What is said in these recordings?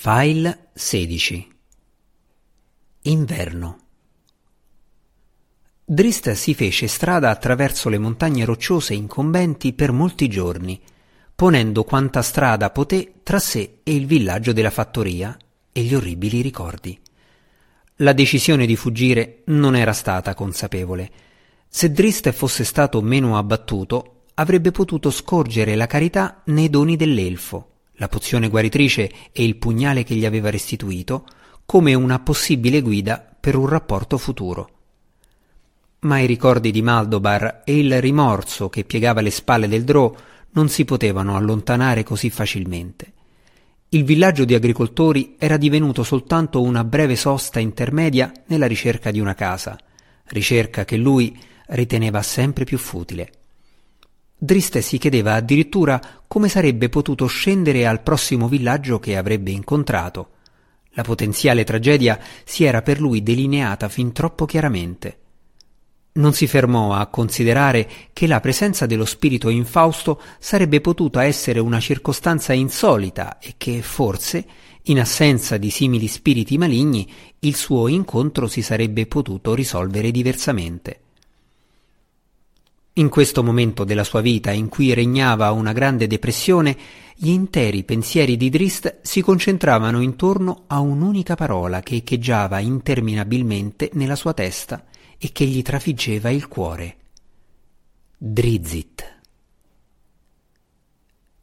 File 16 Inverno Drist si fece strada attraverso le montagne rocciose incombenti per molti giorni, ponendo quanta strada poté tra sé e il villaggio della fattoria e gli orribili ricordi. La decisione di fuggire non era stata consapevole. Se Drist fosse stato meno abbattuto, avrebbe potuto scorgere la carità nei doni dell'elfo la pozione guaritrice e il pugnale che gli aveva restituito, come una possibile guida per un rapporto futuro. Ma i ricordi di Maldobar e il rimorso che piegava le spalle del Drò non si potevano allontanare così facilmente. Il villaggio di agricoltori era divenuto soltanto una breve sosta intermedia nella ricerca di una casa, ricerca che lui riteneva sempre più futile. Driste si chiedeva addirittura come sarebbe potuto scendere al prossimo villaggio che avrebbe incontrato. La potenziale tragedia si era per lui delineata fin troppo chiaramente. Non si fermò a considerare che la presenza dello spirito infausto sarebbe potuta essere una circostanza insolita e che forse, in assenza di simili spiriti maligni, il suo incontro si sarebbe potuto risolvere diversamente. In questo momento della sua vita in cui regnava una grande depressione, gli interi pensieri di Drist si concentravano intorno a un'unica parola che echeggiava interminabilmente nella sua testa e che gli trafiggeva il cuore. Drizzt.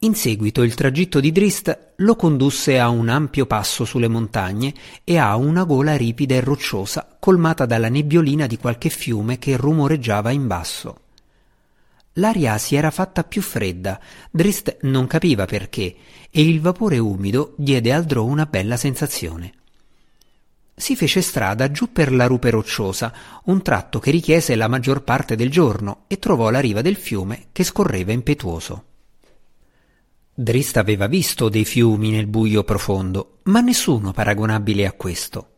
In seguito il tragitto di Drist lo condusse a un ampio passo sulle montagne e a una gola ripida e rocciosa colmata dalla nebbiolina di qualche fiume che rumoreggiava in basso. L'aria si era fatta più fredda, Drist non capiva perché, e il vapore umido diede al drò una bella sensazione. Si fece strada giù per la rupe rocciosa, un tratto che richiese la maggior parte del giorno, e trovò la riva del fiume che scorreva impetuoso. Drist aveva visto dei fiumi nel buio profondo, ma nessuno paragonabile a questo.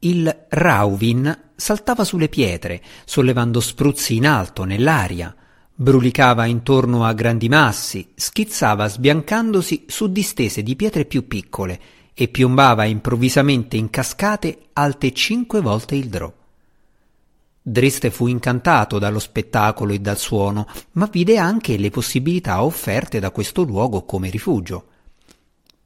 Il Rauvin saltava sulle pietre, sollevando spruzzi in alto nell'aria, Brulicava intorno a grandi massi, schizzava sbiancandosi su distese di pietre più piccole e piombava improvvisamente in cascate alte cinque volte il drò. Driste fu incantato dallo spettacolo e dal suono, ma vide anche le possibilità offerte da questo luogo come rifugio.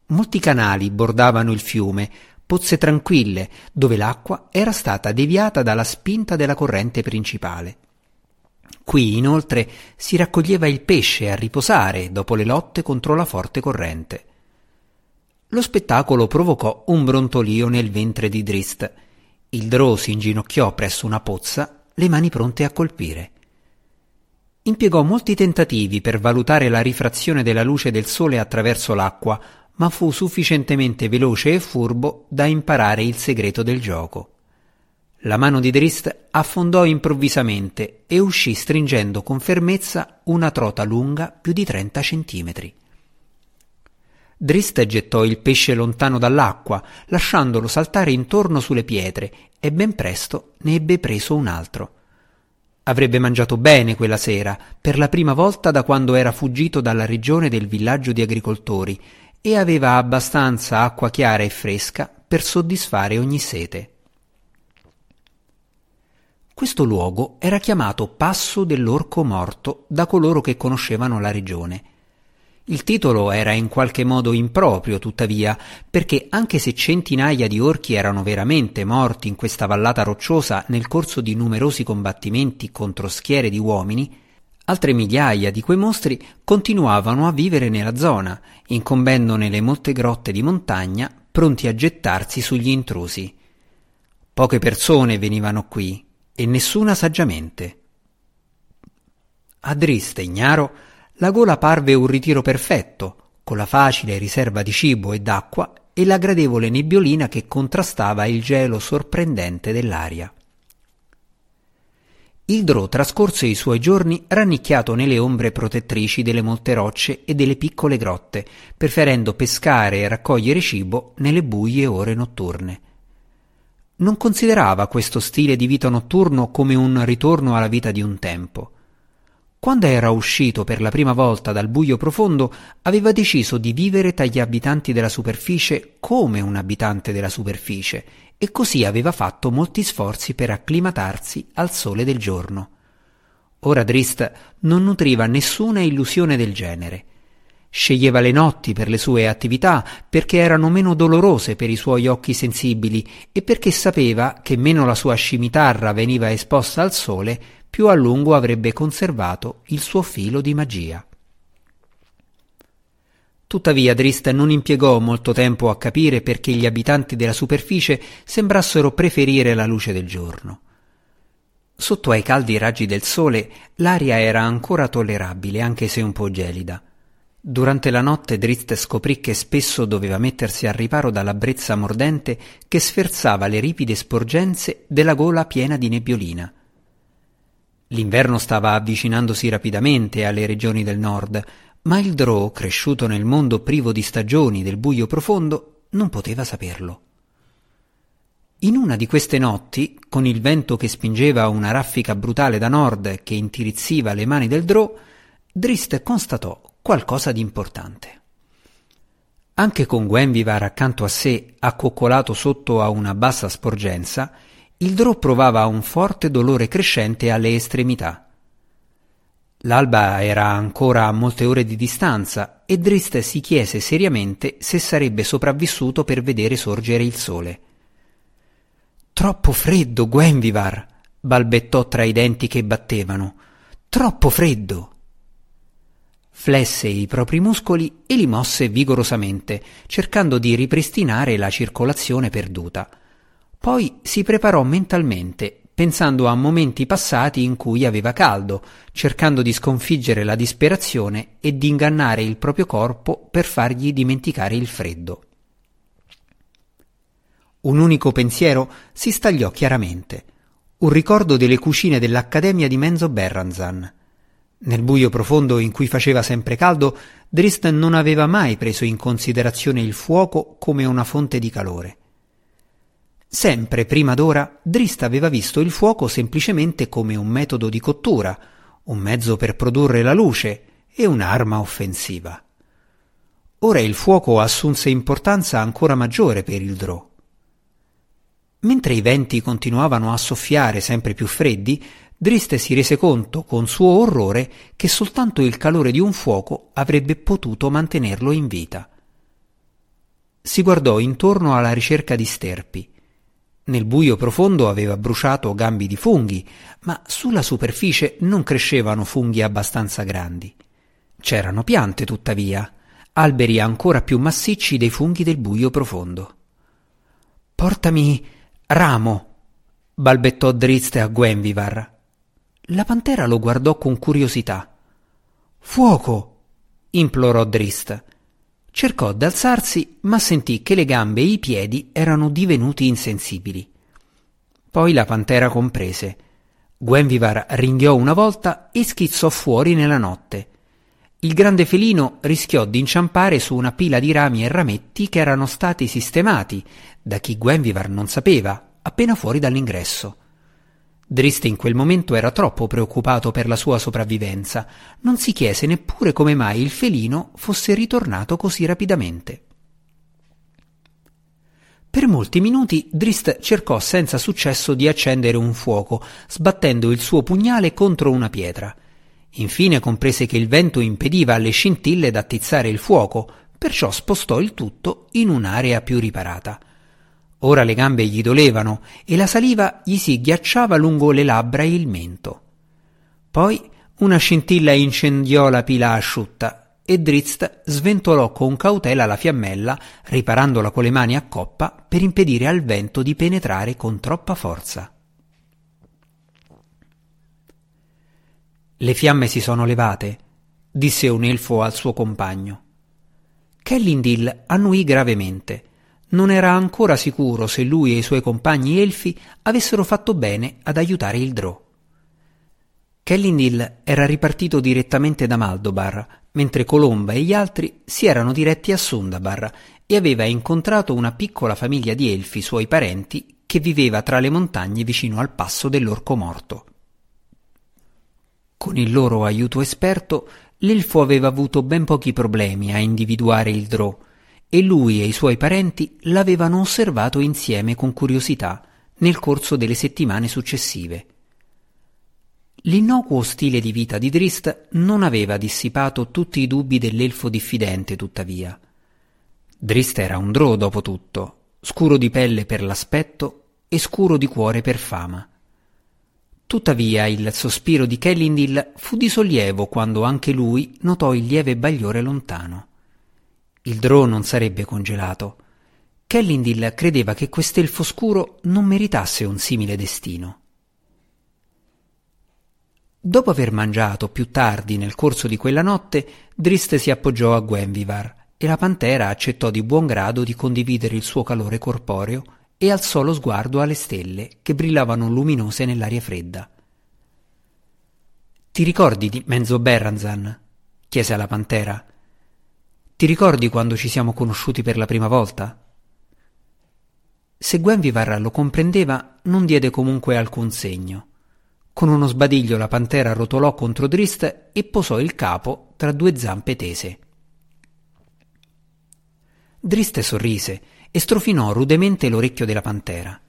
Molti canali bordavano il fiume, pozze tranquille, dove l'acqua era stata deviata dalla spinta della corrente principale. Qui, inoltre, si raccoglieva il pesce a riposare dopo le lotte contro la forte corrente. Lo spettacolo provocò un brontolio nel ventre di Drist. Il drò si inginocchiò presso una pozza, le mani pronte a colpire. Impiegò molti tentativi per valutare la rifrazione della luce del sole attraverso l'acqua, ma fu sufficientemente veloce e furbo da imparare il segreto del gioco. La mano di Drist affondò improvvisamente e uscì stringendo con fermezza una trota lunga più di trenta centimetri. Drist gettò il pesce lontano dall'acqua, lasciandolo saltare intorno sulle pietre, e ben presto ne ebbe preso un altro. Avrebbe mangiato bene quella sera, per la prima volta da quando era fuggito dalla regione del villaggio di agricoltori, e aveva abbastanza acqua chiara e fresca per soddisfare ogni sete. Questo luogo era chiamato Passo dell'Orco Morto da coloro che conoscevano la regione. Il titolo era in qualche modo improprio, tuttavia, perché anche se centinaia di orchi erano veramente morti in questa vallata rocciosa nel corso di numerosi combattimenti contro schiere di uomini, altre migliaia di quei mostri continuavano a vivere nella zona, incombendo nelle molte grotte di montagna, pronti a gettarsi sugli intrusi. Poche persone venivano qui, e nessuna saggiamente. A Driste, ignaro, la gola parve un ritiro perfetto, con la facile riserva di cibo e d'acqua e la gradevole nebbiolina che contrastava il gelo sorprendente dell'aria. Il Drò trascorse i suoi giorni rannicchiato nelle ombre protettrici delle molte rocce e delle piccole grotte, preferendo pescare e raccogliere cibo nelle buie ore notturne non considerava questo stile di vita notturno come un ritorno alla vita di un tempo. Quando era uscito per la prima volta dal buio profondo, aveva deciso di vivere tra gli abitanti della superficie come un abitante della superficie e così aveva fatto molti sforzi per acclimatarsi al sole del giorno. Ora Drist non nutriva nessuna illusione del genere. Sceglieva le notti per le sue attività perché erano meno dolorose per i suoi occhi sensibili e perché sapeva che meno la sua scimitarra veniva esposta al sole, più a lungo avrebbe conservato il suo filo di magia. Tuttavia Drist non impiegò molto tempo a capire perché gli abitanti della superficie sembrassero preferire la luce del giorno. Sotto ai caldi raggi del sole l'aria era ancora tollerabile, anche se un po' gelida. Durante la notte Drist scoprì che spesso doveva mettersi al riparo dalla brezza mordente che sferzava le ripide sporgenze della gola piena di nebbiolina. L'inverno stava avvicinandosi rapidamente alle regioni del nord, ma il Drò, cresciuto nel mondo privo di stagioni del buio profondo, non poteva saperlo. In una di queste notti, con il vento che spingeva una raffica brutale da nord che intirizziva le mani del Drò, Drist constatò qualcosa di importante. Anche con Gwenvivar accanto a sé, accoccolato sotto a una bassa sporgenza, il Drò provava un forte dolore crescente alle estremità. L'alba era ancora a molte ore di distanza e Drist si chiese seriamente se sarebbe sopravvissuto per vedere sorgere il sole. Troppo freddo, Gwenvivar, balbettò tra i denti che battevano. Troppo freddo. Flesse i propri muscoli e li mosse vigorosamente, cercando di ripristinare la circolazione perduta. Poi si preparò mentalmente pensando a momenti passati in cui aveva caldo, cercando di sconfiggere la disperazione e di ingannare il proprio corpo per fargli dimenticare il freddo. Un unico pensiero si stagliò chiaramente, un ricordo delle cucine dell'Accademia di Menzo Berranzan. Nel buio profondo in cui faceva sempre caldo, Drist non aveva mai preso in considerazione il fuoco come una fonte di calore. Sempre prima d'ora Drist aveva visto il fuoco semplicemente come un metodo di cottura, un mezzo per produrre la luce e un'arma offensiva. Ora il fuoco assunse importanza ancora maggiore per il Drò. Mentre i venti continuavano a soffiare sempre più freddi, Drist si rese conto con suo orrore che soltanto il calore di un fuoco avrebbe potuto mantenerlo in vita. Si guardò intorno alla ricerca di sterpi. Nel buio profondo aveva bruciato gambi di funghi, ma sulla superficie non crescevano funghi abbastanza grandi. C'erano piante, tuttavia, alberi ancora più massicci dei funghi del buio profondo. Portami ramo, balbettò Drizzt a Gwenvivar. La pantera lo guardò con curiosità. Fuoco! implorò Drist. Cercò d'alzarsi, ma sentì che le gambe e i piedi erano divenuti insensibili. Poi la pantera comprese. Gwenvivar ringhiò una volta e schizzò fuori nella notte. Il grande felino rischiò di inciampare su una pila di rami e rametti che erano stati sistemati, da chi Gwenvivar non sapeva, appena fuori dall'ingresso. Drist in quel momento era troppo preoccupato per la sua sopravvivenza, non si chiese neppure come mai il felino fosse ritornato così rapidamente. Per molti minuti Drist cercò senza successo di accendere un fuoco, sbattendo il suo pugnale contro una pietra. Infine comprese che il vento impediva alle scintille d'attizzare il fuoco, perciò spostò il tutto in un'area più riparata. Ora le gambe gli dolevano e la saliva gli si ghiacciava lungo le labbra e il mento. Poi una scintilla incendiò la pila asciutta e Drizzt sventolò con cautela la fiammella, riparandola con le mani a coppa per impedire al vento di penetrare con troppa forza. Le fiamme si sono levate, disse un elfo al suo compagno. Kellindil annuì gravemente non era ancora sicuro se lui e i suoi compagni elfi avessero fatto bene ad aiutare il Drò. Kellindil era ripartito direttamente da Maldobar, mentre Colomba e gli altri si erano diretti a Sundabar e aveva incontrato una piccola famiglia di elfi suoi parenti che viveva tra le montagne vicino al passo dell'orco morto. Con il loro aiuto esperto, l'elfo aveva avuto ben pochi problemi a individuare il drò, e lui e i suoi parenti l'avevano osservato insieme con curiosità nel corso delle settimane successive. L'innocuo stile di vita di Drist non aveva dissipato tutti i dubbi dell'elfo diffidente, tuttavia. Drist era un drò, dopo tutto, scuro di pelle per l'aspetto e scuro di cuore per fama. Tuttavia il sospiro di Kellindil fu di sollievo quando anche lui notò il lieve bagliore lontano. Il drò non sarebbe congelato. Kellindil credeva che quest'elfo scuro non meritasse un simile destino. Dopo aver mangiato più tardi nel corso di quella notte, Drist si appoggiò a Gwenvivar e la pantera accettò di buon grado di condividere il suo calore corporeo e alzò lo sguardo alle stelle che brillavano luminose nell'aria fredda. Ti ricordi di Menzo Berranzan? chiese alla pantera. Ti ricordi quando ci siamo conosciuti per la prima volta? Se Gwenvivar lo comprendeva, non diede comunque alcun segno. Con uno sbadiglio la pantera rotolò contro Drist e posò il capo tra due zampe tese. Drist sorrise e strofinò rudemente l'orecchio della pantera.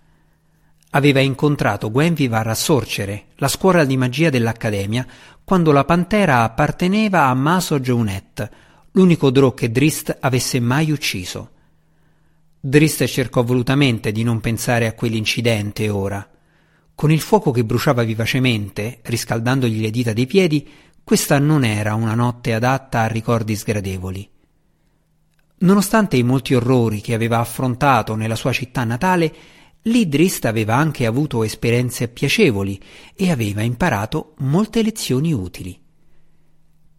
Aveva incontrato Gwenvivar a Sorcere, la scuola di magia dell'Accademia, quando la pantera apparteneva a Maso Jounet, l'unico drò che Drist avesse mai ucciso. Drist cercò volutamente di non pensare a quell'incidente ora. Con il fuoco che bruciava vivacemente, riscaldandogli le dita dei piedi, questa non era una notte adatta a ricordi sgradevoli. Nonostante i molti orrori che aveva affrontato nella sua città natale, l'Idrist aveva anche avuto esperienze piacevoli e aveva imparato molte lezioni utili.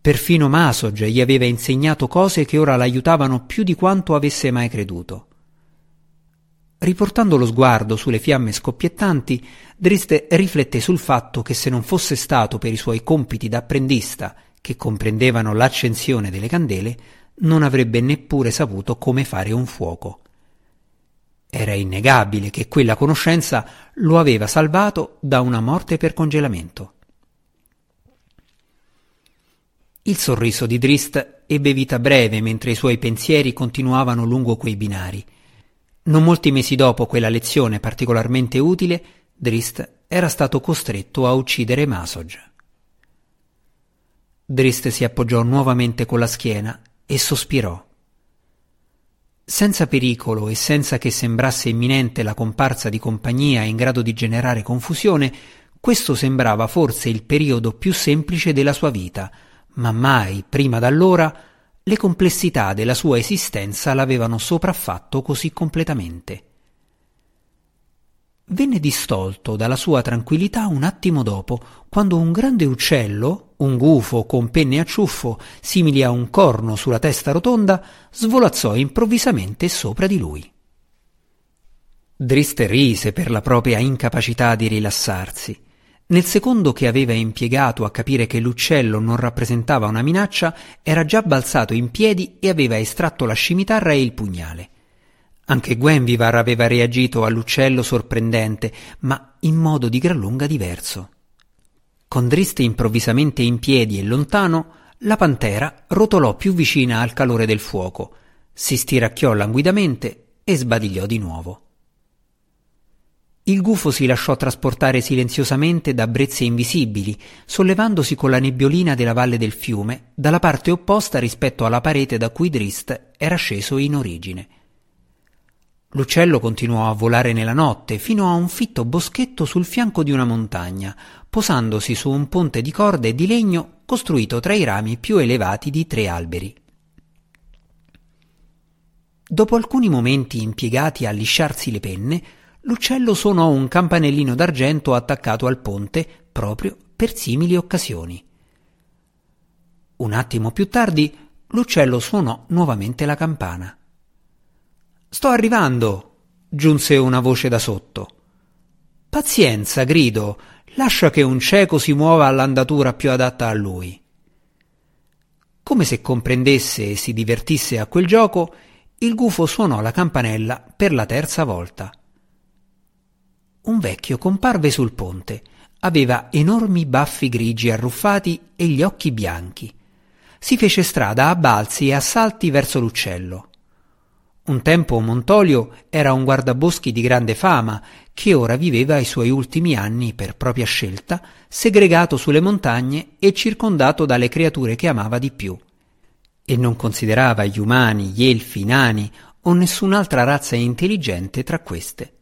Perfino Masog gli aveva insegnato cose che ora l'aiutavano più di quanto avesse mai creduto. Riportando lo sguardo sulle fiamme scoppiettanti, Drist rifletté sul fatto che se non fosse stato per i suoi compiti d'apprendista, che comprendevano l'accensione delle candele, non avrebbe neppure saputo come fare un fuoco. Era innegabile che quella conoscenza lo aveva salvato da una morte per congelamento. Il sorriso di Drist ebbe vita breve mentre i suoi pensieri continuavano lungo quei binari. Non molti mesi dopo quella lezione particolarmente utile, Drist era stato costretto a uccidere Masog. Drist si appoggiò nuovamente con la schiena e sospirò. Senza pericolo e senza che sembrasse imminente la comparsa di compagnia in grado di generare confusione, questo sembrava forse il periodo più semplice della sua vita, ma mai, prima d'allora, le complessità della sua esistenza l'avevano sopraffatto così completamente venne distolto dalla sua tranquillità un attimo dopo, quando un grande uccello, un gufo con penne a ciuffo, simili a un corno sulla testa rotonda, svolazzò improvvisamente sopra di lui. Driste rise per la propria incapacità di rilassarsi. Nel secondo che aveva impiegato a capire che l'uccello non rappresentava una minaccia, era già balzato in piedi e aveva estratto la scimitarra e il pugnale. Anche Gwenvivar aveva reagito all'uccello sorprendente, ma in modo di gran lunga diverso. Con Driste improvvisamente in piedi e lontano, la pantera rotolò più vicina al calore del fuoco, si stiracchiò languidamente e sbadigliò di nuovo. Il gufo si lasciò trasportare silenziosamente da brezze invisibili, sollevandosi con la nebbiolina della valle del fiume, dalla parte opposta rispetto alla parete da cui Drist era sceso in origine. L'uccello continuò a volare nella notte fino a un fitto boschetto sul fianco di una montagna, posandosi su un ponte di corde e di legno costruito tra i rami più elevati di tre alberi. Dopo alcuni momenti impiegati a lisciarsi le penne, l'uccello suonò un campanellino d'argento attaccato al ponte proprio per simili occasioni. Un attimo più tardi l'uccello suonò nuovamente la campana. Sto arrivando, giunse una voce da sotto. Pazienza, grido, lascia che un cieco si muova all'andatura più adatta a lui. Come se comprendesse e si divertisse a quel gioco, il gufo suonò la campanella per la terza volta. Un vecchio comparve sul ponte, aveva enormi baffi grigi arruffati e gli occhi bianchi. Si fece strada a balzi e a salti verso l'uccello. Un tempo Montolio era un guardaboschi di grande fama, che ora viveva i suoi ultimi anni per propria scelta, segregato sulle montagne e circondato dalle creature che amava di più. E non considerava gli umani, gli elfi, i nani o nessun'altra razza intelligente tra queste.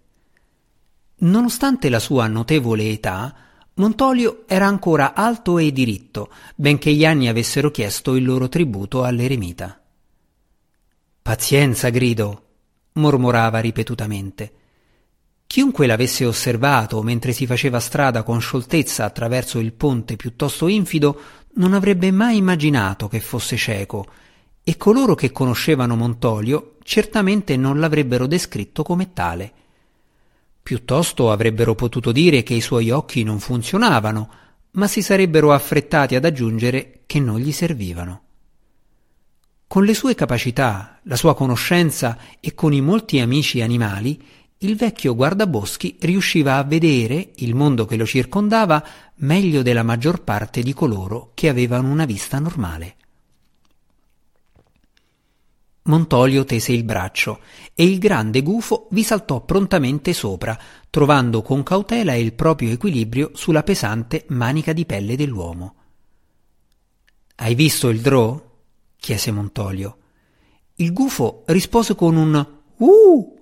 Nonostante la sua notevole età, Montolio era ancora alto e diritto, benché gli anni avessero chiesto il loro tributo all'eremita. Pazienza, grido, mormorava ripetutamente. Chiunque l'avesse osservato mentre si faceva strada con scioltezza attraverso il ponte piuttosto infido non avrebbe mai immaginato che fosse cieco, e coloro che conoscevano Montolio certamente non l'avrebbero descritto come tale. Piuttosto avrebbero potuto dire che i suoi occhi non funzionavano, ma si sarebbero affrettati ad aggiungere che non gli servivano. Con le sue capacità, la sua conoscenza e con i molti amici animali, il vecchio guardaboschi riusciva a vedere il mondo che lo circondava meglio della maggior parte di coloro che avevano una vista normale. Montolio tese il braccio e il grande gufo vi saltò prontamente sopra, trovando con cautela il proprio equilibrio sulla pesante manica di pelle dell'uomo. Hai visto il drò? chiese Montolio. Il gufo rispose con un uh,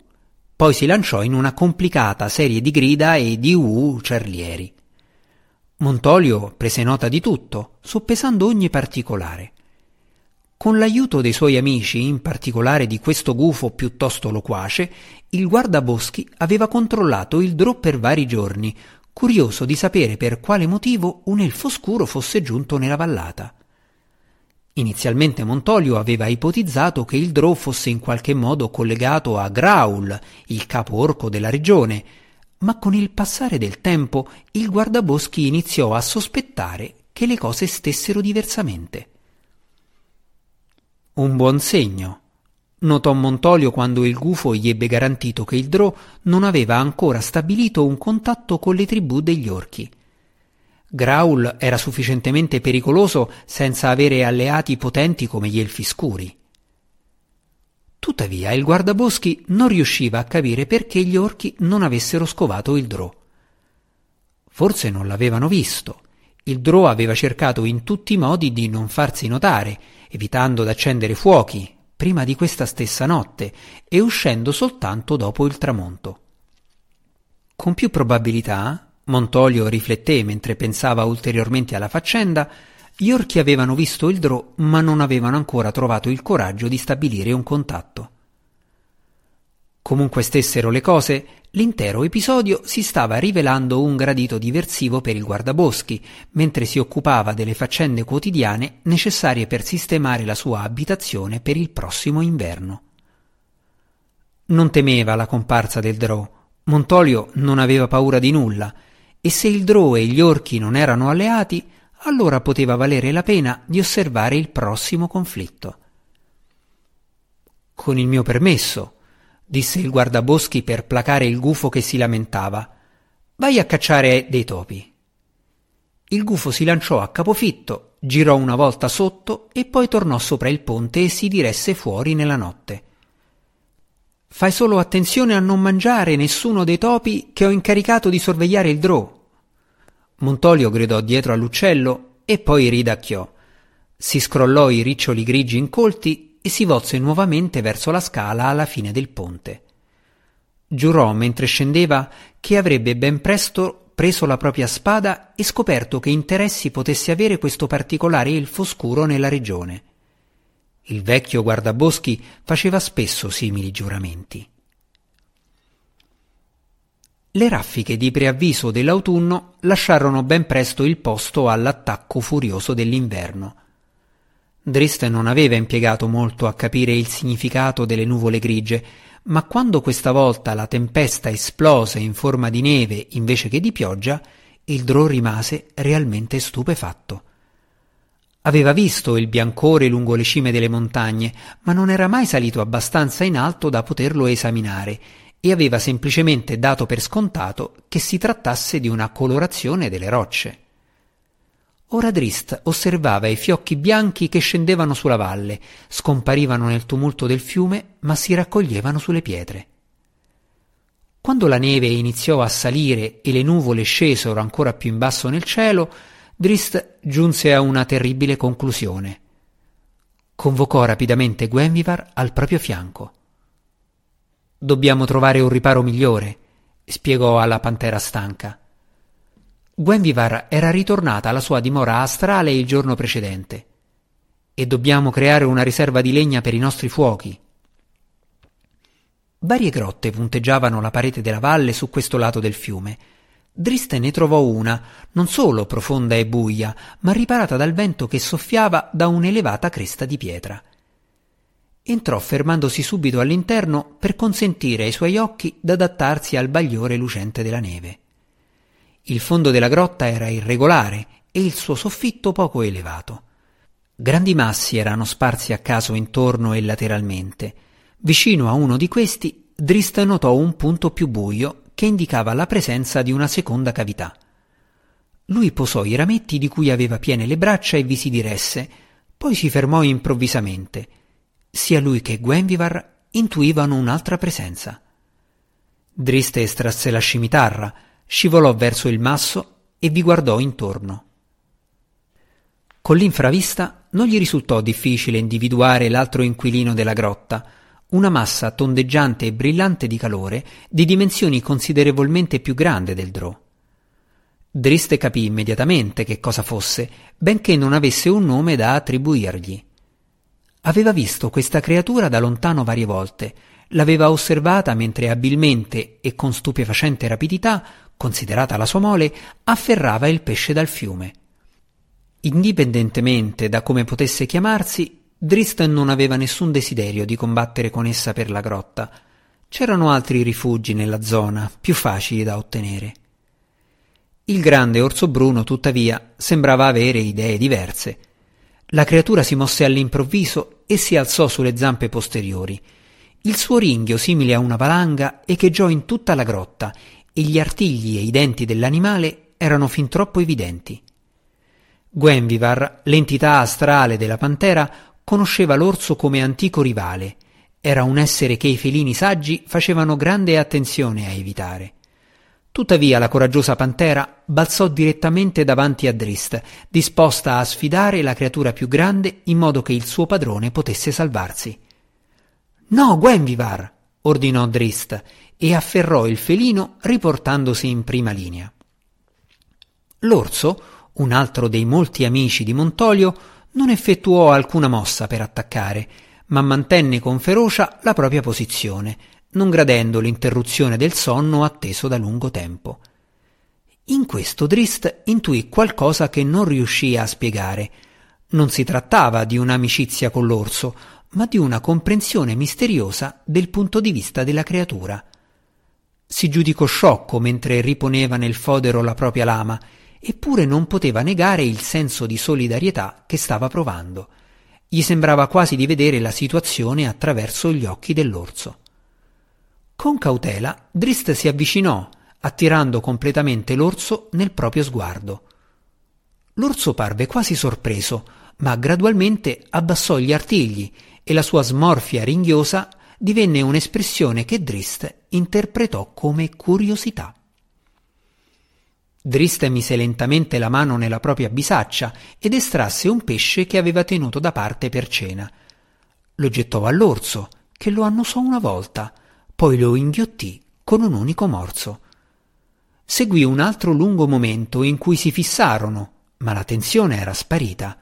poi si lanciò in una complicata serie di grida e di uh cerlieri. Montolio prese nota di tutto, soppesando ogni particolare. Con l'aiuto dei suoi amici, in particolare di questo gufo piuttosto loquace, il guardaboschi aveva controllato il drò per vari giorni, curioso di sapere per quale motivo un elfo scuro fosse giunto nella vallata. Inizialmente Montolio aveva ipotizzato che il drò fosse in qualche modo collegato a Graul, il capo orco della regione, ma con il passare del tempo il guardaboschi iniziò a sospettare che le cose stessero diversamente. Un buon segno, notò Montolio quando il gufo gli ebbe garantito che il Drò non aveva ancora stabilito un contatto con le tribù degli orchi. Graul era sufficientemente pericoloso senza avere alleati potenti come gli elfi scuri. Tuttavia il guardaboschi non riusciva a capire perché gli orchi non avessero scovato il Drò. Forse non l'avevano visto. Il Drò aveva cercato in tutti i modi di non farsi notare evitando d'accendere fuochi prima di questa stessa notte e uscendo soltanto dopo il tramonto. Con più probabilità, Montolio rifletté mentre pensava ulteriormente alla faccenda, gli orchi avevano visto il drò ma non avevano ancora trovato il coraggio di stabilire un contatto. Comunque stessero le cose, l'intero episodio si stava rivelando un gradito diversivo per il guardaboschi, mentre si occupava delle faccende quotidiane necessarie per sistemare la sua abitazione per il prossimo inverno. Non temeva la comparsa del Drò. Montolio non aveva paura di nulla, e se il Drò e gli orchi non erano alleati, allora poteva valere la pena di osservare il prossimo conflitto. Con il mio permesso, disse il guardaboschi per placare il gufo che si lamentava. Vai a cacciare dei topi. Il gufo si lanciò a capofitto, girò una volta sotto e poi tornò sopra il ponte e si diresse fuori nella notte. Fai solo attenzione a non mangiare nessuno dei topi che ho incaricato di sorvegliare il drò. Montolio gridò dietro all'uccello e poi ridacchiò. Si scrollò i riccioli grigi incolti e si volse nuovamente verso la scala alla fine del ponte. Giurò mentre scendeva che avrebbe ben presto preso la propria spada e scoperto che interessi potesse avere questo particolare elfo scuro nella regione. Il vecchio guardaboschi faceva spesso simili giuramenti. Le raffiche di preavviso dell'autunno lasciarono ben presto il posto all'attacco furioso dell'inverno. Drist non aveva impiegato molto a capire il significato delle nuvole grigie, ma quando questa volta la tempesta esplose in forma di neve invece che di pioggia, il Drò rimase realmente stupefatto. Aveva visto il biancore lungo le cime delle montagne, ma non era mai salito abbastanza in alto da poterlo esaminare, e aveva semplicemente dato per scontato che si trattasse di una colorazione delle rocce. Ora Drist osservava i fiocchi bianchi che scendevano sulla valle, scomparivano nel tumulto del fiume, ma si raccoglievano sulle pietre. Quando la neve iniziò a salire e le nuvole scesero ancora più in basso nel cielo, Drist giunse a una terribile conclusione. Convocò rapidamente Gwenvivar al proprio fianco. Dobbiamo trovare un riparo migliore, spiegò alla pantera stanca. Gwenvivar era ritornata alla sua dimora astrale il giorno precedente. E dobbiamo creare una riserva di legna per i nostri fuochi. Varie grotte punteggiavano la parete della valle su questo lato del fiume. Driste ne trovò una, non solo profonda e buia, ma riparata dal vento che soffiava da un'elevata cresta di pietra. Entrò fermandosi subito all'interno per consentire ai suoi occhi d'adattarsi al bagliore lucente della neve. Il fondo della grotta era irregolare e il suo soffitto poco elevato. Grandi massi erano sparsi a caso intorno e lateralmente. Vicino a uno di questi, Drist notò un punto più buio che indicava la presenza di una seconda cavità. Lui posò i rametti di cui aveva piene le braccia e vi si diresse, poi si fermò improvvisamente. Sia lui che Gwenvivar intuivano un'altra presenza. Drist estrasse la scimitarra, scivolò verso il masso e vi guardò intorno. Con l'infravista non gli risultò difficile individuare l'altro inquilino della grotta, una massa tondeggiante e brillante di calore di dimensioni considerevolmente più grande del drò. Driste capì immediatamente che cosa fosse, benché non avesse un nome da attribuirgli. Aveva visto questa creatura da lontano varie volte, l'aveva osservata mentre abilmente e con stupefacente rapidità considerata la sua mole, afferrava il pesce dal fiume. Indipendentemente da come potesse chiamarsi, Dristan non aveva nessun desiderio di combattere con essa per la grotta. C'erano altri rifugi nella zona, più facili da ottenere. Il grande orso bruno, tuttavia, sembrava avere idee diverse. La creatura si mosse all'improvviso e si alzò sulle zampe posteriori. Il suo ringhio, simile a una valanga, echeggiò in tutta la grotta e gli artigli e i denti dell'animale erano fin troppo evidenti. Gwenvivar, l'entità astrale della pantera, conosceva l'orso come antico rivale. Era un essere che i felini saggi facevano grande attenzione a evitare. Tuttavia la coraggiosa pantera balzò direttamente davanti a Drist, disposta a sfidare la creatura più grande in modo che il suo padrone potesse salvarsi. No, Gwenvivar! ordinò Drist e afferrò il felino riportandosi in prima linea. L'orso, un altro dei molti amici di Montolio, non effettuò alcuna mossa per attaccare, ma mantenne con ferocia la propria posizione, non gradendo l'interruzione del sonno atteso da lungo tempo. In questo Drist intuì qualcosa che non riuscì a spiegare. Non si trattava di un'amicizia con l'orso, ma di una comprensione misteriosa del punto di vista della creatura. Si giudicò sciocco mentre riponeva nel fodero la propria lama, eppure non poteva negare il senso di solidarietà che stava provando. Gli sembrava quasi di vedere la situazione attraverso gli occhi dell'orso. Con cautela, Drist si avvicinò, attirando completamente l'orso nel proprio sguardo. L'orso parve quasi sorpreso, ma gradualmente abbassò gli artigli e la sua smorfia ringhiosa divenne un'espressione che Drist interpretò come curiosità. Drist mise lentamente la mano nella propria bisaccia ed estrasse un pesce che aveva tenuto da parte per cena. Lo gettò all'orso, che lo annusò una volta, poi lo inghiottì con un unico morso. Seguì un altro lungo momento in cui si fissarono, ma la tensione era sparita.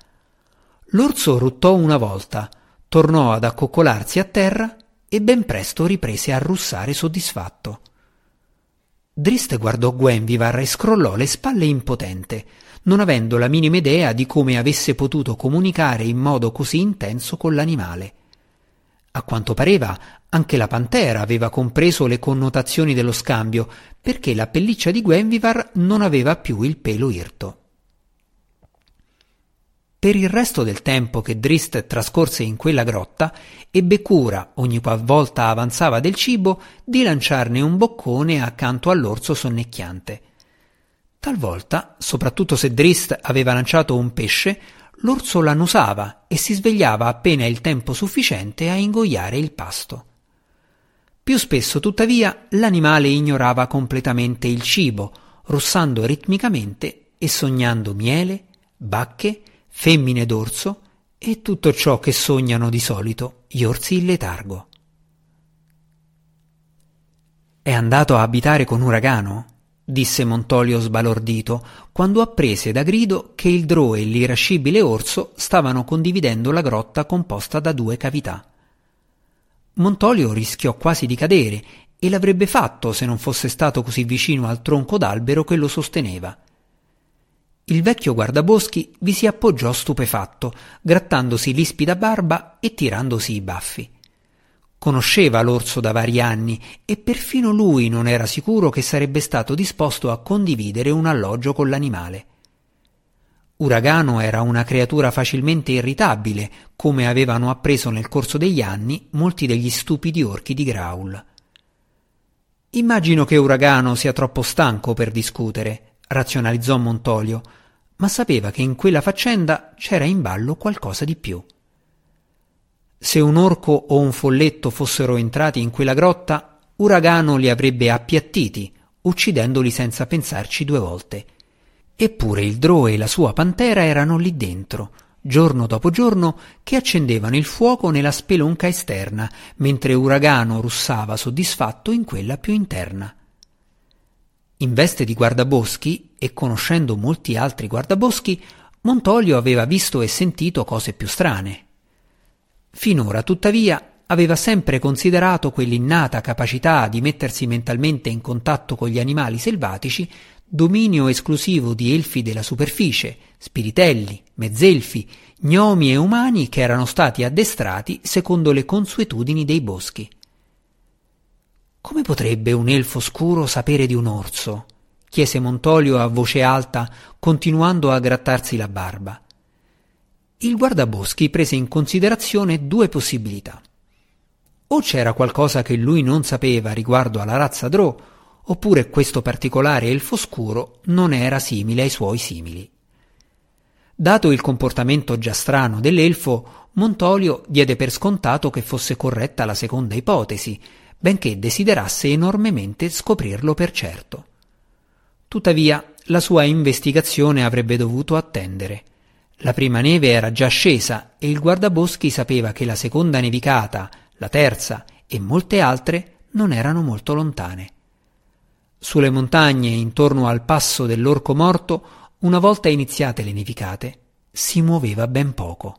L'orso ruttò una volta, tornò ad accoccolarsi a terra e ben presto riprese a russare soddisfatto. Drist guardò Gwenvivar e scrollò le spalle impotente, non avendo la minima idea di come avesse potuto comunicare in modo così intenso con l'animale. A quanto pareva, anche la pantera aveva compreso le connotazioni dello scambio, perché la pelliccia di Gwenvivar non aveva più il pelo irto. Per il resto del tempo che Drist trascorse in quella grotta, ebbe cura, ogni qualvolta avanzava del cibo, di lanciarne un boccone accanto all'orso sonnecchiante. Talvolta, soprattutto se Drist aveva lanciato un pesce, l'orso l'annusava e si svegliava appena il tempo sufficiente a ingoiare il pasto. Più spesso, tuttavia, l'animale ignorava completamente il cibo, russando ritmicamente e sognando miele, bacche, femmine d'orso e tutto ciò che sognano di solito gli orsi in letargo. È andato a abitare con Uragano? disse Montolio sbalordito, quando apprese da grido che il Drò e l'irascibile orso stavano condividendo la grotta composta da due cavità. Montolio rischiò quasi di cadere e l'avrebbe fatto se non fosse stato così vicino al tronco d'albero che lo sosteneva. Il vecchio guardaboschi vi si appoggiò stupefatto, grattandosi l'ispida barba e tirandosi i baffi. Conosceva l'orso da vari anni e perfino lui non era sicuro che sarebbe stato disposto a condividere un alloggio con l'animale. Uragano era una creatura facilmente irritabile, come avevano appreso nel corso degli anni molti degli stupidi orchi di Graul. Immagino che Uragano sia troppo stanco per discutere, razionalizzò Montolio, ma sapeva che in quella faccenda c'era in ballo qualcosa di più. Se un orco o un folletto fossero entrati in quella grotta, Uragano li avrebbe appiattiti, uccidendoli senza pensarci due volte. Eppure il Drò e la sua pantera erano lì dentro, giorno dopo giorno, che accendevano il fuoco nella spelonca esterna, mentre Uragano russava soddisfatto in quella più interna. In veste di guardaboschi, e conoscendo molti altri guardaboschi, Montolio aveva visto e sentito cose più strane. Finora, tuttavia, aveva sempre considerato quell'innata capacità di mettersi mentalmente in contatto con gli animali selvatici dominio esclusivo di elfi della superficie, spiritelli, mezzelfi, gnomi e umani che erano stati addestrati secondo le consuetudini dei boschi. Come potrebbe un elfo scuro sapere di un orso? chiese Montolio a voce alta, continuando a grattarsi la barba. Il guardaboschi prese in considerazione due possibilità. O c'era qualcosa che lui non sapeva riguardo alla razza Drow, oppure questo particolare elfo scuro non era simile ai suoi simili. Dato il comportamento già strano dell'elfo, Montolio diede per scontato che fosse corretta la seconda ipotesi, benché desiderasse enormemente scoprirlo per certo. Tuttavia, la sua investigazione avrebbe dovuto attendere. La prima neve era già scesa e il guardaboschi sapeva che la seconda nevicata, la terza e molte altre non erano molto lontane. Sulle montagne intorno al passo dell'orco morto, una volta iniziate le nevicate, si muoveva ben poco.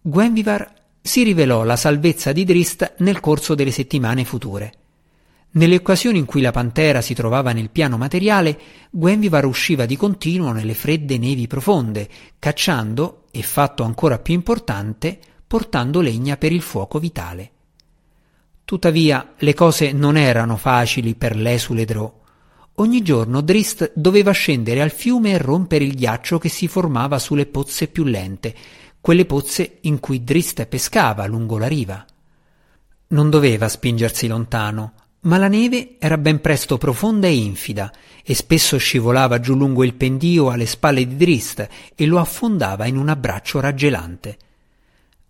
Gwenvivar si rivelò la salvezza di Drist nel corso delle settimane future. Nelle occasioni in cui la pantera si trovava nel piano materiale, Gwenvivar usciva di continuo nelle fredde nevi profonde, cacciando, e fatto ancora più importante, portando legna per il fuoco vitale. Tuttavia le cose non erano facili per l'esule Drò. Ogni giorno Drist doveva scendere al fiume e rompere il ghiaccio che si formava sulle pozze più lente, quelle pozze in cui Drist pescava lungo la riva. Non doveva spingersi lontano, ma la neve era ben presto profonda e infida, e spesso scivolava giù lungo il pendio alle spalle di Drist e lo affondava in un abbraccio raggelante.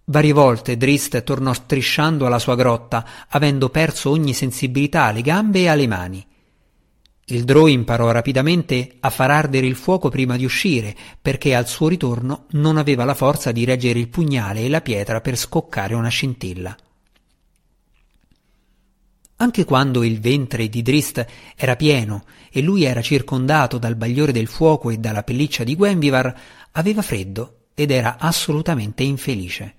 Varie volte Drist tornò strisciando alla sua grotta, avendo perso ogni sensibilità alle gambe e alle mani. Il Drò imparò rapidamente a far ardere il fuoco prima di uscire, perché al suo ritorno non aveva la forza di reggere il pugnale e la pietra per scoccare una scintilla. Anche quando il ventre di Drist era pieno e lui era circondato dal bagliore del fuoco e dalla pelliccia di Gwenvivar, aveva freddo ed era assolutamente infelice.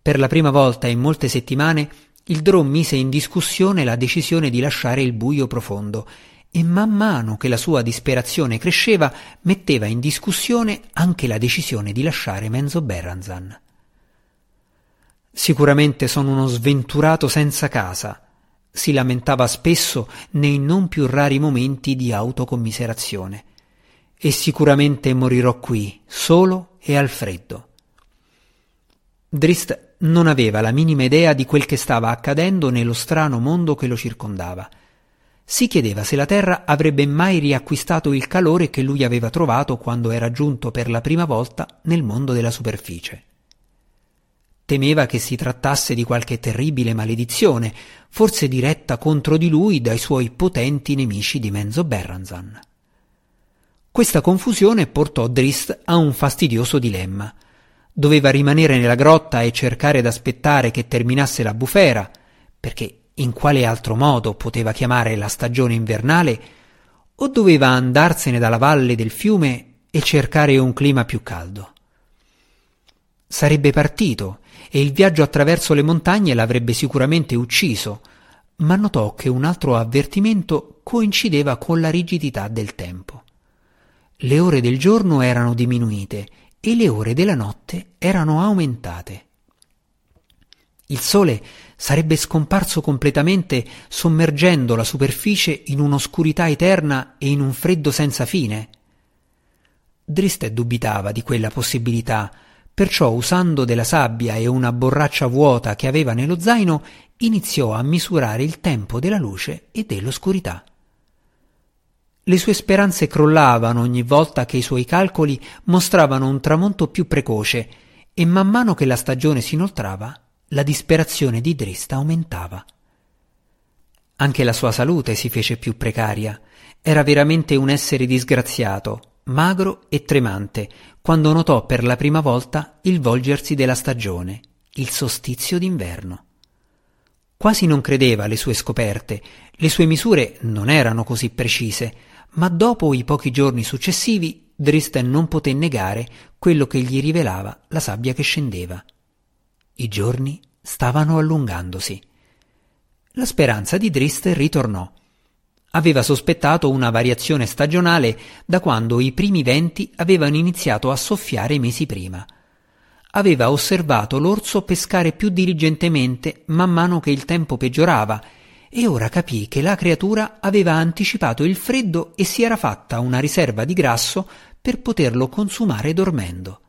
Per la prima volta in molte settimane il Drò mise in discussione la decisione di lasciare il buio profondo e man mano che la sua disperazione cresceva metteva in discussione anche la decisione di lasciare Menzo Berranzan. Sicuramente sono uno sventurato senza casa, si lamentava spesso nei non più rari momenti di autocommiserazione. e sicuramente morirò qui, solo e al freddo. Drist non aveva la minima idea di quel che stava accadendo nello strano mondo che lo circondava. Si chiedeva se la terra avrebbe mai riacquistato il calore che lui aveva trovato quando era giunto per la prima volta nel mondo della superficie. Temeva che si trattasse di qualche terribile maledizione, forse diretta contro di lui dai suoi potenti nemici di Menzo Berranzan. Questa confusione portò Drist a un fastidioso dilemma. Doveva rimanere nella grotta e cercare d'aspettare che terminasse la bufera, perché in quale altro modo poteva chiamare la stagione invernale, o doveva andarsene dalla valle del fiume e cercare un clima più caldo. Sarebbe partito e il viaggio attraverso le montagne l'avrebbe sicuramente ucciso, ma notò che un altro avvertimento coincideva con la rigidità del tempo. Le ore del giorno erano diminuite e le ore della notte erano aumentate. Il sole sarebbe scomparso completamente sommergendo la superficie in un'oscurità eterna e in un freddo senza fine. Driste dubitava di quella possibilità, perciò usando della sabbia e una borraccia vuota che aveva nello zaino iniziò a misurare il tempo della luce e dell'oscurità. Le sue speranze crollavano ogni volta che i suoi calcoli mostravano un tramonto più precoce e man mano che la stagione si inoltrava, la disperazione di Drista aumentava. Anche la sua salute si fece più precaria. Era veramente un essere disgraziato, magro e tremante, quando notò per la prima volta il volgersi della stagione, il solstizio d'inverno. Quasi non credeva alle sue scoperte, le sue misure non erano così precise, ma dopo i pochi giorni successivi Dristen non poté negare quello che gli rivelava la sabbia che scendeva. I giorni stavano allungandosi. La speranza di Drist ritornò. Aveva sospettato una variazione stagionale da quando i primi venti avevano iniziato a soffiare mesi prima. Aveva osservato l'orso pescare più diligentemente man mano che il tempo peggiorava e ora capì che la creatura aveva anticipato il freddo e si era fatta una riserva di grasso per poterlo consumare dormendo.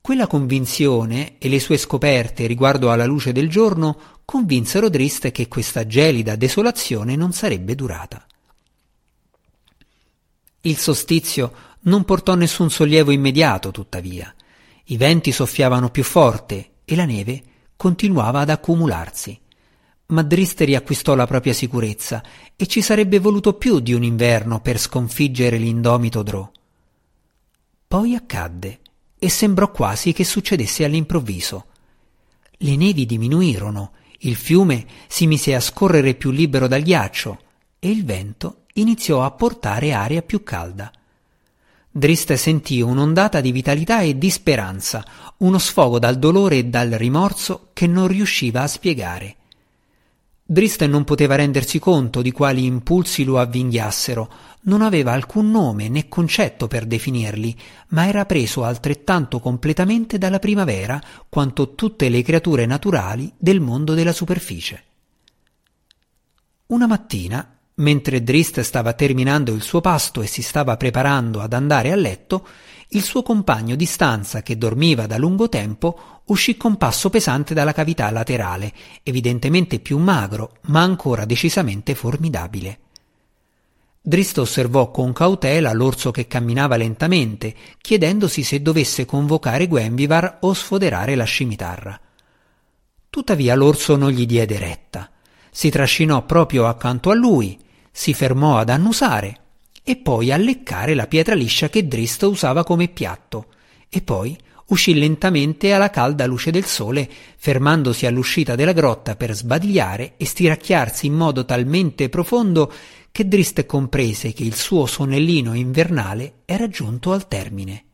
Quella convinzione e le sue scoperte riguardo alla luce del giorno convinsero Drist che questa gelida desolazione non sarebbe durata. Il solstizio non portò nessun sollievo immediato, tuttavia. I venti soffiavano più forte e la neve continuava ad accumularsi ma Drist riacquistò la propria sicurezza e ci sarebbe voluto più di un inverno per sconfiggere l'indomito Drò. Poi accadde e sembrò quasi che succedesse all'improvviso. Le nevi diminuirono, il fiume si mise a scorrere più libero dal ghiaccio e il vento iniziò a portare aria più calda. Drist sentì un'ondata di vitalità e di speranza, uno sfogo dal dolore e dal rimorso che non riusciva a spiegare. Dristen non poteva rendersi conto di quali impulsi lo avvinghiassero, non aveva alcun nome né concetto per definirli, ma era preso altrettanto completamente dalla primavera quanto tutte le creature naturali del mondo della superficie. Una mattina, mentre Drist stava terminando il suo pasto e si stava preparando ad andare a letto, il suo compagno di stanza, che dormiva da lungo tempo, uscì con passo pesante dalla cavità laterale, evidentemente più magro, ma ancora decisamente formidabile. Drist osservò con cautela l'orso che camminava lentamente, chiedendosi se dovesse convocare Guenvivar o sfoderare la scimitarra. Tuttavia l'orso non gli diede retta. Si trascinò proprio accanto a lui, si fermò ad annusare e poi a leccare la pietra liscia che Drist usava come piatto, e poi uscì lentamente alla calda luce del sole, fermandosi all'uscita della grotta per sbadigliare e stiracchiarsi in modo talmente profondo che Drist comprese che il suo sonnellino invernale era giunto al termine.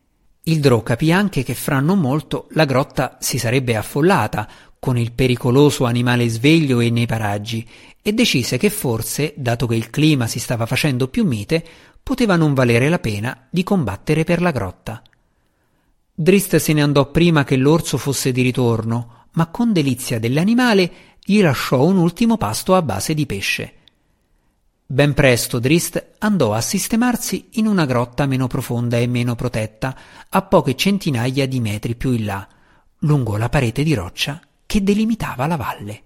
Il Drò capì anche che fra non molto la grotta si sarebbe affollata con il pericoloso animale sveglio e nei paraggi e decise che forse, dato che il clima si stava facendo più mite, poteva non valere la pena di combattere per la grotta. Drist se ne andò prima che l'orso fosse di ritorno, ma con delizia dell'animale gli lasciò un ultimo pasto a base di pesce. Ben presto Drist andò a sistemarsi in una grotta meno profonda e meno protetta, a poche centinaia di metri più in là, lungo la parete di roccia che delimitava la valle.